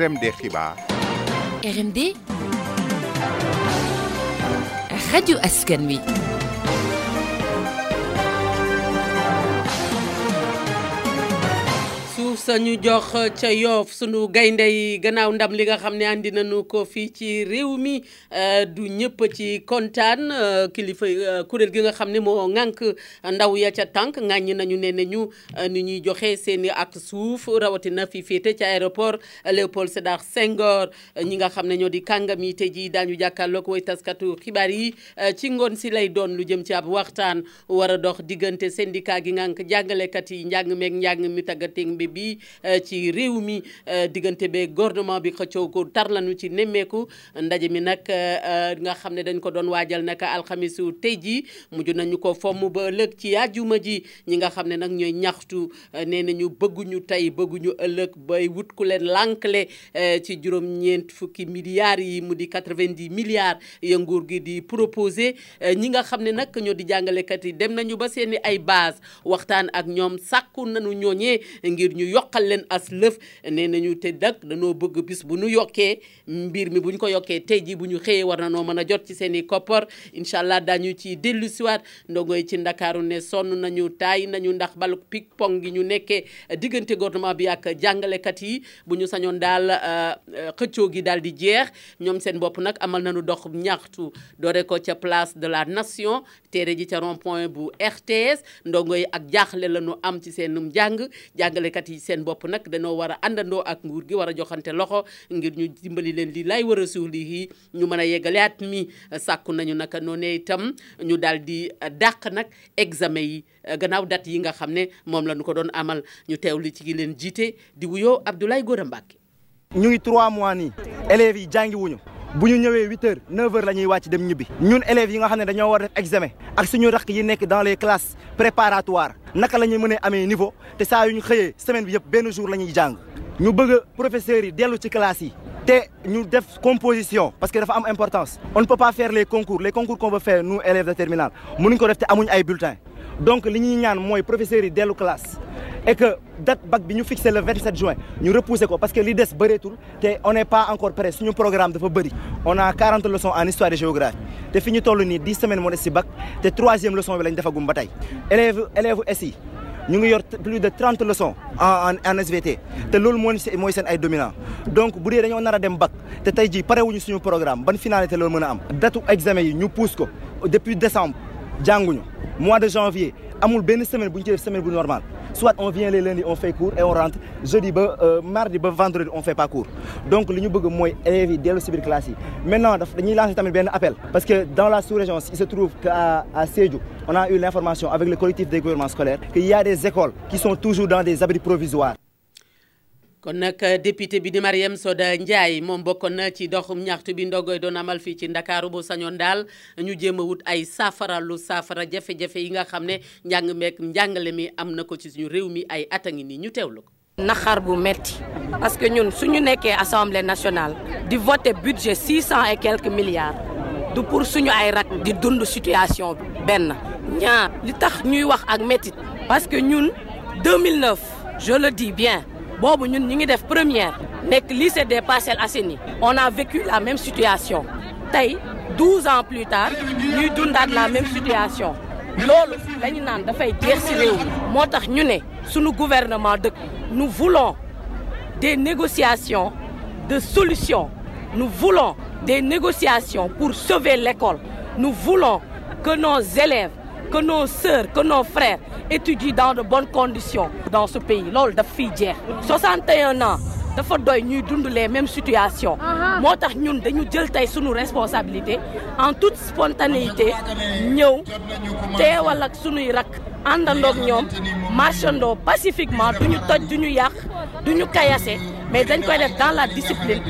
RMD xibaar. RMD. rajo askan wi. sañu jox ca yoof sunu gaynde yi gannaaw ndam li nga xam ne andi nañu ko fii ci réew mi Euh, du ñëpp ci kontaan euh, kilifa euh, kuréel gi nga xam ne moo ŋànk ndaw ya ca tànk ŋàññi nañu ne ne ñu ni ñuy joxe seen i ak suuf rawatina fi féete ca aéroport Léopold Sédar Senghor ñi nga xam ne ñoo di kàngam yi tey jii daañu jàkkaarloog way taskatu xibaar yi ci ngoon si lay doon lu jëm ci ab waxtaan war a dox diggante syndicat gi ŋànk jàngalekat yi njàng meeg njàng mi tàggateeg mbe bi ci réew mi diggante bee gouvernement bi xëccoo ko tar lañu ci nemmeeku ndaje mi nag euh, euh, nga xam ne dañ ko doon waajal nag alxamisu tey jii mujj nañu ko fomm ba ëllëg ci àjjuma ji ñi nga xam ne nag ñooy ñaxtu euh, nee nañu bëgguñu tey bëgguñu ëllëg bay wut ku leen lànkle ci juróom-ñeent fukki milliards yi mu di quatre-vingt-dix milliards ya nguur gi di proposé ñi nga xam ne nag ñoo di jàngalekat yi dem nañu ba seeni ay base waxtaan ak ñoom sàkku nañu ñooñee ngir ñu yokkal leen as lëf nee nañu te nag dañoo bëgg bis bu nu yokkee mbir mi bu ñu ko yokkee tey jii bu ñu xëyee war na noo mën a jot ci seen i koppar incha allah dañu ci dellu siwaat ndongo yi ci ndakaaru ne sonn nañu taay nañu ndax balu ping pong gi ñu nekkee diggante gouvernement bi ak jàngalekat yi bu ñu sañoon daal euh, euh, xëccoo gi daal di jeex ñoom seen bopp nag amal nañu dox ñaxtu doore ko ca place de la nation téere ji ca rond point bu RTS ndongo yi ak jaaxle la ñu am ci seenum jàng jàngalekat yi seen bopp nag dañoo war a àndandoo ak nguur gi war a joxante loxo ngir ñu dimbali leen li lay war a suuf lii ñu mën a yeggale at mi sàkku nañu naka noonu itam ñu daal di dàq nag examen yi gannaaw dat yi nga xam ne moom la ñu ko doon amal ñu teewlu ci gi leen jiite di wuyoo Abdoulaye Gora Mbacké ñu ngi trois mois nii élèves yi jàngi wuñu bu ñu ñëwee huit heures neuf heures la ñuy wàcc dem ñibbi ñun élèves yi nga xam ne dañoo war def examen ak suñu rakk yi nekk dans les classes préparatoires naka la ñuy mënee amee niveau te saa yu ñu xëyee semaine bi yëpp benn jour la ñuy jàng ñu bëgg professeurs yi dellu ci classe yi te ñu def composition parce que dafa am importance on ne peut pas faire les concours les concours qu'on veut faire nous élèves de terminale mënuñ ko def te amuñ ay bulletins donc li ñuy ñaan mooy professeurs yi dellu classe et que date bac bi ñu fixé le 27 juin ñu repousser ko parce que li des bëreetul te on n'est pas encore prêt suñu programme dafa bëri on a 40 leçons en histoire et géographie te fi ñu toll nii 10 semaines moo des si bac te troisième leçon bi lañ defagum ba tey élèves élèves SI ñu ngi yor plus de 30 leçons en en en SVT te loolu mooy mooy seen ay dominant donc bu dee dañoo nar a dem bac te tey jii pare wuñu suñu programme ban finalité loolu mën a am datu examen yi ñu pousse ko depuis décembre jànguñu mois de janvier amul benn semaine bu ñu ci def semaine bu normal soit on vient les lundis on fait cours et on rentre jeudi ba euh, mardi ba vendredi on fait pas cours donc li ñu bëgg mooy élèves yi dellu si biir classe yi maintenant daf dañuy lancer tamit benn appel parce que dans la sous-région il se trouve que à à Sédhiou on a eu l'information avec le collectif des gouvernements scolaires qu'il y a des écoles qui sont toujours dans des abris provisoires kon nag euh, député bi di Mariam Soda Ndiaye moom bokkoon na ci doxum ñaxtu bi ndogoy doon amal fii ci ndakaaru bu sañoon daal ñu jéem a wut ay saafara lu saafara jafe-jafe yi nga xam ne njàng meek njàngale mi am na ko ci suñu réew mi ay at a ngi nii ñu teewlu ko. naxar bu metti parce que ñun suñu nekkee assemblée nationale di voter budget six cent et quelques milliards du pour suñu ay rak di dund situation bi benn ñaar li tax ñuy wax ak métit parce que ñun 2009 je le dis bien boobu ñun ñu ngi def première nekk lycée des Parcelles Assainies on a vécu la même situation tey 12 ans plus tard ñuy dundaat la même situation loolu dañu naan dafay jeex ci réew mi moo tax ñu ne sunu gouvernement dëkk nous voulons des négociations de solutions nous voulons des négociations pour sauver l'école nous voulons que nos élèves que nos sœurs que nos frères étudient dans de bonnes conditions dans ce pays loolu daf fiy jeex 61 ans dafa doy ñuy dund les mêmes situations moo tax ñun dañu jël tey sunu responsabilité en toute spontanéité ñëw teewal ak sunuy rakk àndandoog ñoom marchandoo pacifiquement du ñu toj du ñu yàq du ñu kayase mais dañ koy def dans la discipline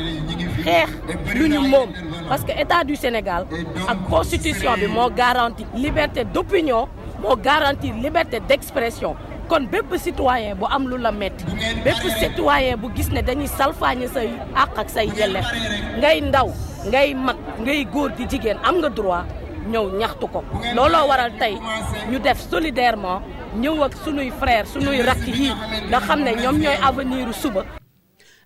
xeex lu ñu moom parce que état du Sénégal ak constitution bi moo garanti liberté d'opinion moo garantir liberté d'expression kon bépp citoyen bu am lu la metti bépp citoyen bu gis ne dañuy salfaañe say àq ak say yelleef ngay ndaw ngay mag ngay góor di jigéen am nga droit ñëw ñaxtu ko looloo waral tey ñu def solidairement ñëw ak sunuy frères sunuy rakk yii nga xam ne ñoom ñooy avenir suba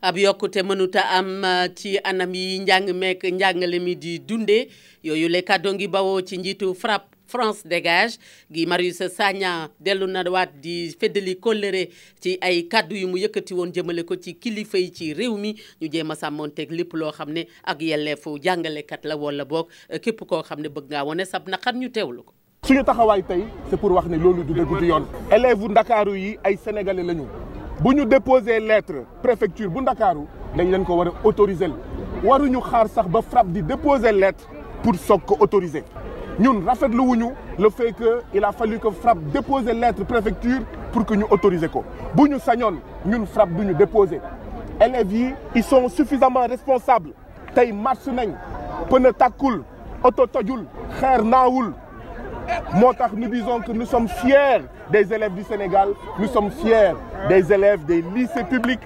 ab yokkute mënuta am uh, ci anam yi njàng meek njàngale mi di dunde yooyu le kàddoo ngi bawoo ci njiitu FRAPP France dégage gi Marius Sagna dellu na waat di feddali kóllëre ci ay kàddu yu mu yëkkati woon jëmale ko ci kilifa yi ci réew mi ñu jéem a sàmmoonteeg lépp loo xam ne ak yelleefu jàngalekat la wala boog uh, képp koo xam ne bëgg ngaa wone sab naqar ñu teewlu ko. suñu taxawaay tey c'est pour wax ne loolu du dëgg du yoon. élèves ndakaaru yi ay sénégalais lañu bu ñu déposé lettre préfecture bu ndakaaru dañ leen ko war a autoriser waruñu xaar sax ba FRAPP di déposer lettre pour soog ko autoriser ñun rafetlu wuñu le fait que il a fallu que FRAPP déposer lettre préfecture pour que ñu autoriser ko bu ñu sañoon ñun FRAPP du ñu déposer élèves yi ils sont suffisamment responsables. tey mars nañ pneu tàkkul oto tojul xeer naawul moo tax nous disons que nous sommes fiers des élèves du Sénégal nous sommes fiers des élèves des lycées publics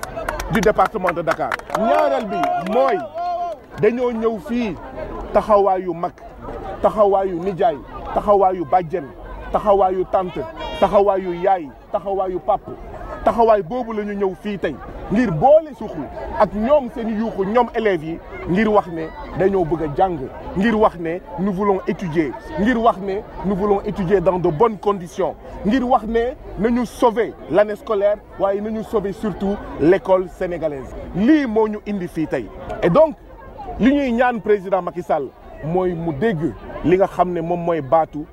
du département de Dakar ñaareel bi mooy dañoo ñëw fii taxawaayu mag taxawaayu nijaay taxawaayu bàjjen taxawaayu tante taxawaayu yaay taxawaayu pàpp taxawaay boobu la ñu ñëw fii tey ngir boole suxu ak ñoom seen yuuxu ñoom élèves yi ngir wax ne dañoo bëgg a jàng ngir wax ne nous voulons étudier ngir wax ne nous voulons étudier dans de bonnes conditions ngir wax ne nañu sauver l'année scolaire waaye nañu sauver surtout l'école sénégalaise lii moo ñu indi fii tey et donc li ñuy ñaan président Macky Sall mooy mu dégg li nga xam ne moom mooy baatu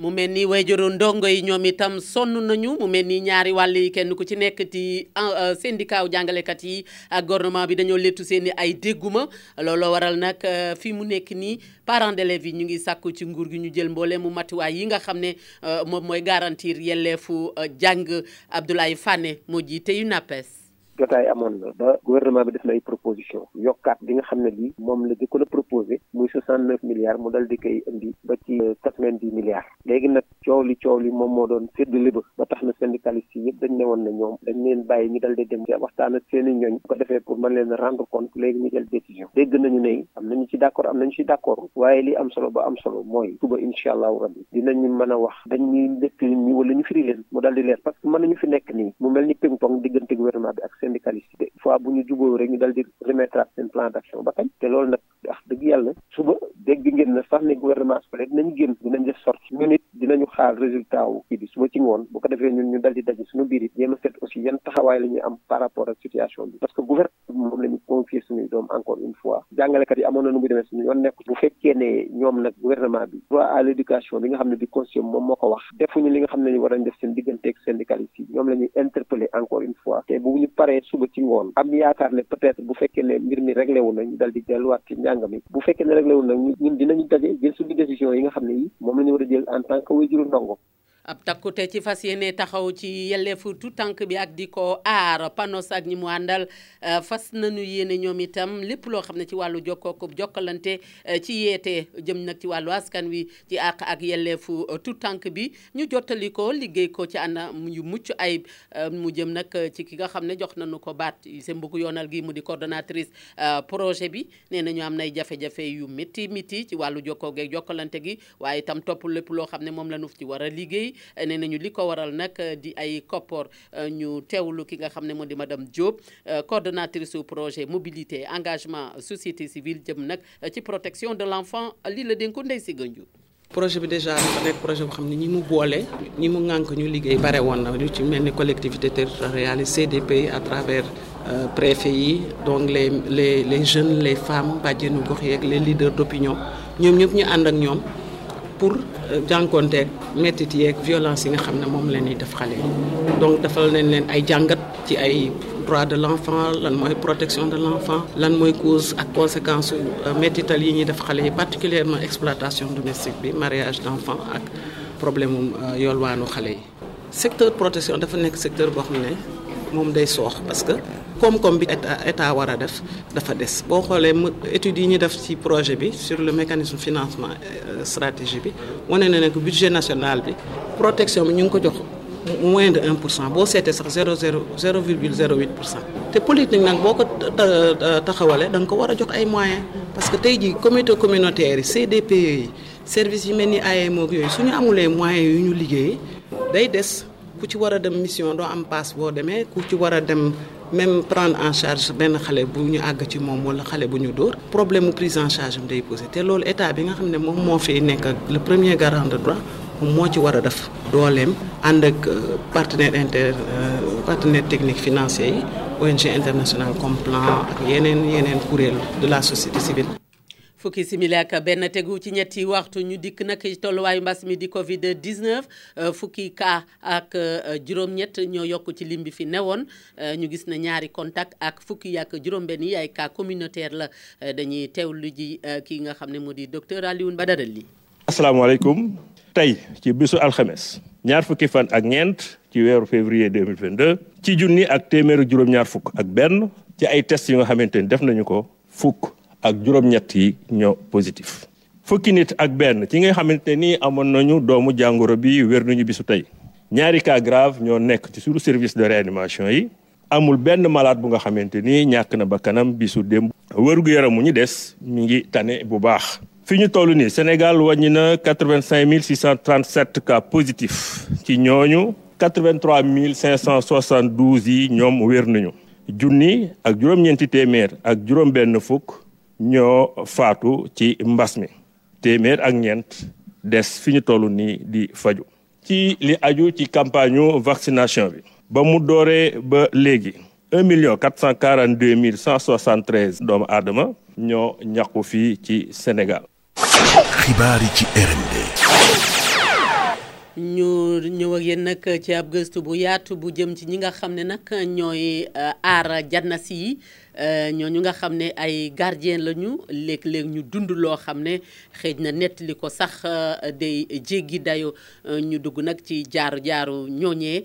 mu mel ni wayjuru ndongo yi ñoom itam sonn nañu mu mel ni ñaari wàll yi kenn ku ci nekk ci ah, ah, syndicat wu jàngalekat yi ak gouvernement bi dañoo lettu seen i ay dégguma looloo waral nag ah, fii mu nekk nii parents d'élèves yi ñu ngi sàkku ci nguur gi ñu jël mboole mu matuwaay yi nga xam ne moom mooy garantir yelleefu jàng Abdoulaye Fane moo jiite UNAPES jotaay amoon na ba gouvernement bi def na ay proposition yokkaat li nga xam ne lii moom la jëkkoon a proposé muy soixante neuf milliards mu dal di koy indi ba ci euh, quatre vingt dix milliards léegi nag coow li coow li moom moo doon séddale ba ba tax na syndicaliste yi yëpp dañ ne woon na ñoom dañ leen bàyyi ñu dal di dem waxtaan ak seen i ñooñ ko defee pour mën leen rendre compte léegi ñu jël décision dégg nañu ne am nañu ci d'accord am nañu ci d'accord waaye li am solo ba am solo mooy suba incha allahu rabbi dinañu mën a wax dañuy dëkk ñi wala ñu firi leen mu daal di leer parce que mën nañu fi nekk nii mu mel ni ping pong diggante gouvernement bi ak syndicaliste bi fois bu ñu jubóo rek ñu daal di remettre seen plan d'action ba kañ te loolu nag wax dëgg yàlla suba dégg ngeen na sax ne gouvernement scolaire dinañ génn dinañ def sorti ñun it dinañu xaar résultat wu kii bi suba ci ngoon bu ko defee ñun ñu dal di daje suñu biir it jéem a seet aussi yan taxawaay la ñuy am par rapport ak situation bi parce que gouvernement moom la ñu confier suñuy doom encore une fois jàngalekat yi amoon na nu muy demee suñu yoon nekk bu fekkee ne ñoom nag gouvernement bi droit à l'éducation bi nga xam ne bi constitution moom moo ko wax defuñu li nga xam ne ni war nañ def seen digganteeg syndicaliste yi ñoom la ñuy interpeller encore une fois te bu ñu paree suba ci ngoon am yaakaar ne peut-être bu fekkee ne mbir mi réglé wu nañ dal di delluwaat ci njàng mi bu fekkee ne réglé wu nañ ñun dinañu daje jël suñu décision yi nga xam ne yi moom la ñu war a jël en tant que way juru ndongo ab takkute ci fas yéene taxaw ci yelleefu tout tànk bi ak di ko aar panos ak ñi mu àndal euh, fas nañu yéene ñoom itam lépp loo xam ne ci wàllu jokkook jokkalante euh, ci yeete jëm nag ci wàllu askan wi ci àq ak yelleefu euh, tout tànk bi ñu jottali ko liggéey ko ci anam yu mucc ayib mu jëm nag ci ki nga xam ne jox nañu ko baat seen mbokku yoonal gi mu di coordonnatrice projet bi nee na ñu am nay jafe-jafe yu métti métti ci wàllu jokkoo geeg jokkalante gi waaye itam topp lépp loo xam ne moom la ñu ci war a liggéey nee nañu li ko waral nag di ay koppoor ñu teewlu ki nga xam ne moo di madame Diop coordonnatrice su projet mobilité engagement société civile jëm nag ci protection de l'enfant lii la dénkoon Ndeye Siga Ndiour projet bi déjà dafa nekk projet boo xam ne ñi mu boole ñi mu ŋànk ñu liggéey bare woon na lu ci mel ni collectivité territoriale yi CDP à travers préfet yi donc les les les jeunes les femmes bàjjenu gox yeeg les leaders d'opinion ñoom ñëpp ñu ànd ak ñoom pour euh, jànkoonteeg métit yeeg violence yi nga xam ne moom la ñuy def xale donc dafa nañ leen ay jàngat ci ay droit de l'enfant lan mooy protection de l'enfant lan mooy cause ak conséquence euh, métital yi ñuy def xale yi particulièrement exploitation domestique bi mariage d'enfant ak problème mu euh, yolwaanu xale yi secteur protection dafa nekk secteur boo xam ne moom day soox parce que koom-koom bi état état war a def dafa des boo xoolee mu études yi ñu def ci projet bi sur le mécanisme financement euh, stratégie bi wane na ne que budget national bi protection bi ñu ngi ko jox moins de 1 pour cent boo seetee sax 0 0 0 virgule 08 pour cent te politique nag boo ko taxawalee da nga ko war a jox ay moyens parce que tey jii comité communautaire yi CDPE yi service yi mel ni AEMO ak yooyu su ñu amulee moyens yu ñu liggéey day des ku ci war a dem mission doo am paas boo demee ku ci war a dem même prendre en charge benn xale bu ñu àgg ci moom wala xale bu ñu dóor problème mu prise en charge am day posé te loolu état bi nga xam ne moom moo fi nekk ak le premier garant de droit moom moo ci war a def dooleem ànd ak euh, partenaire inter euh, partenaire technique financier yi ONG internationale comme plan ak yeneen yeneen kuréel de la société civile. fukki simili ak benn tegu ci ñetti waxtu ñu dikk nag ci tolluwaayu mbas mi di Covid 19 euh, fukki cas ak euh, juróom-ñett ñoo yokk ci lim bi fi newoon euh, ñu gis na ñaari contact ak fukki ak juróom-benn yi ay cas communautaire la dañuy teewlu ji kii nga xam ne moo di docteur Alioune Badara Ly. asalaamaaleykum tey ci bisu alxames ñaar fukki fan ak ñeent ci weeru février 2022 ci junni ak téeméeru juróom-ñaar fukk ak benn ci ay test yi nga xamante ni def nañu ko. fukk ak juróom-ñett yi ñoo positif. fukki nit ak benn ci nga xamante ni amoon nañu doomu jàngoro bi wér nañu bisu tey ñaari cas grave ñoo nekk ci suñu service de réanimation yi. amul benn malaat bu nga xamante ni ñàkk na ba kanam bisu démb. wërgu yaramu ñu des mi ngi tane bu baax. fi ñu toll nii Sénégal wàññi na quatre vingt cinq mille six cent trente sept cas positifs ci ñooñu quatre vingt trois mille cinq cent soixante douze yi ñoom wér nañu. junni ak juróom-ñeenti téeméer ak juróom-benn fukk ñoo faatu ci mbas mi téeméer ak ñeent des fi ñu toll nii di faju ci li aju ci campagne vaccination bi ba mu dooree ba léegi un million quatre cent quarante deux mille cent soixante treize doomu aadama ñoo ñàkku fii ci Sénégal xibaar yi ci RND ñu ñëw ak yéen nag ci ab gëstu bu yaatu bu jëm ci ñi nga xam ne nag ñooy euh, aar jannasi yi euh, ñoo ñu nga xam ne ay gardien lañu léeg-léeg ñu dund loo xam ne xëj na nettali ko sax euh, day jéggi dayo ñu dugg nag ci jaaru jaaru ñooñee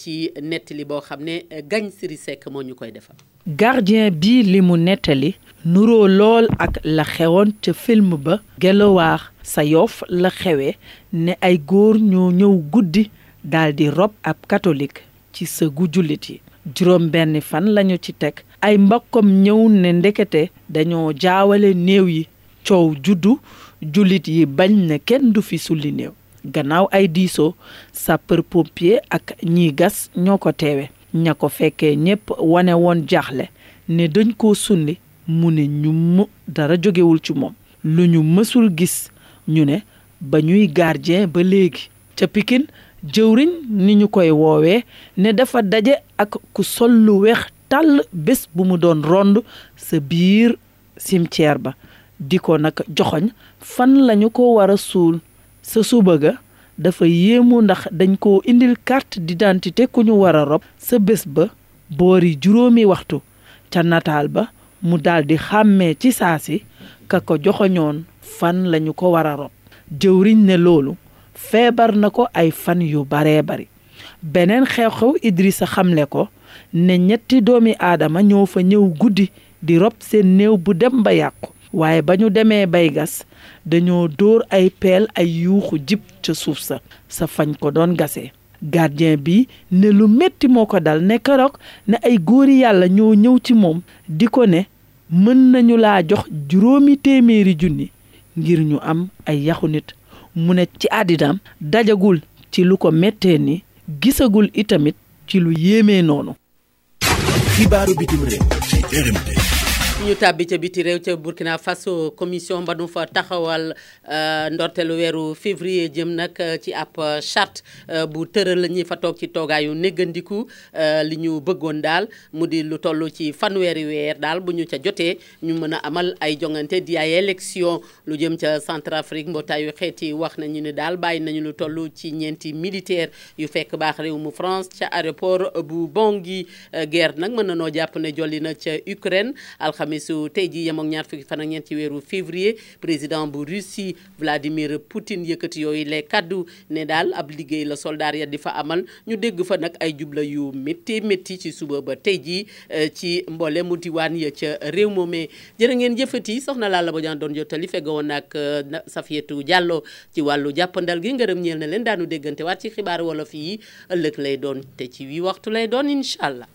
ci nettali boo xam ne Gagne Siri Seck moo ñu koy defal gardien bi li mu nettali nuroo lool ak la xewoon ca film ba gelowaax sa yoof la xewe ne ay góor ñoo ñëw guddi daldi rob ab katolik ci sëgu jullit yi juróom benn fan lañu ci teg ay mbokkam ñëw ne ndekete dañoo jaawale néew yi coow juddu jullit yi bañ na kenn du fi sulli néew gannaaw ay diisoo sapeur pompier ak ñiy gas ñoo ko teewe ña ko fekkee ñépp wane woon jaaxle ne dañ koo sulli mu ne ñu mu dara jógewul ci moom lu ñu mësul gis ñu ne ba ñuy gardien ba léegi ca pikin jëwriñ ni ñu koy woowee ne dafa daje ak ku sol lu weex tàll bés bu mu doon rond sa biir cimetière ba di ko nag joxoñ fan lañu ko war a suul sa suba ga dafa yéemu ndax dañ ko indil carte d'identité ku ñu war a rob sa bés ba boori juróomi waxtu ca nataal ba mu daldi xàmmee ci saa si ka ko joxoñoon fan lañu ko war a rob jëwriñ ne loolu feebar na ko ay fan yu baree bari beneen xew-xew Idrissa xamle ko ne ñetti doomi aadama ñoo fa ñëw guddi di rob seen néew bu dem ba yàqu waaye ba ñu demee bay gas dañoo dóor ay peel ay yuuxu jib ca suuf sa sa fañ ko doon gasee gardien bi ne lu metti moo ko dal ne keroog ne ay góori yàlla ñoo ñëw ci moom di ko ne mën nañu laa jox juróomi téeméeri junni ngir ñu am ay yaxu nit mu ne ci àddinaam dajagul ci lu ko mettee ni gisagul itamit ci lu yéemee noonu xibaaru bitim réew ci RMD ñu tàbbi ca biti réew ca Burkina Faso commission ba nu fa taxawal euh, ndorteelu weeru février jëm nag euh, ci ab euh, charte bu tëral ñi fa toog ci toogaayu néggandiku li ñu bëggoon daal mu di lu toll ci fanweeri weer daal bu ñu ca jotee ñu mën a amal ay jongante di ay élection lu jëm ca Centrafrique mbootaayu xeet yi wax nañu ne daal bàyyi nañu lu toll ci ñeenti militaire yu fekk baax réew mu France ca aéroport bu Bangui euh, guerre nag mën na noo jàpp ne jolli na ca Ukraine alxamisu tey ji yemook ñaar fukki fan ak ñeent ci weeru février président bu Russie Vladimir Poutine yëkkati yooyu les kàddu ne daal ab liggéey la soldaar ya di fa amal ñu dégg fa nag ay jubla yu métti métti ci suba ba tey jii euh, ci mboole mu diwaan ya ca réew moomee jërë ngeen jëfati soxna Lalla Badiane doon jottali feggoon ak euh, Safiatou Diallo ci wàllu jàppandal gi ngërëm ñeel na leen daanu déggante waat ci xibaar wolof yi ëllëg lay doon te ci wii waxtu lay doon incha allah.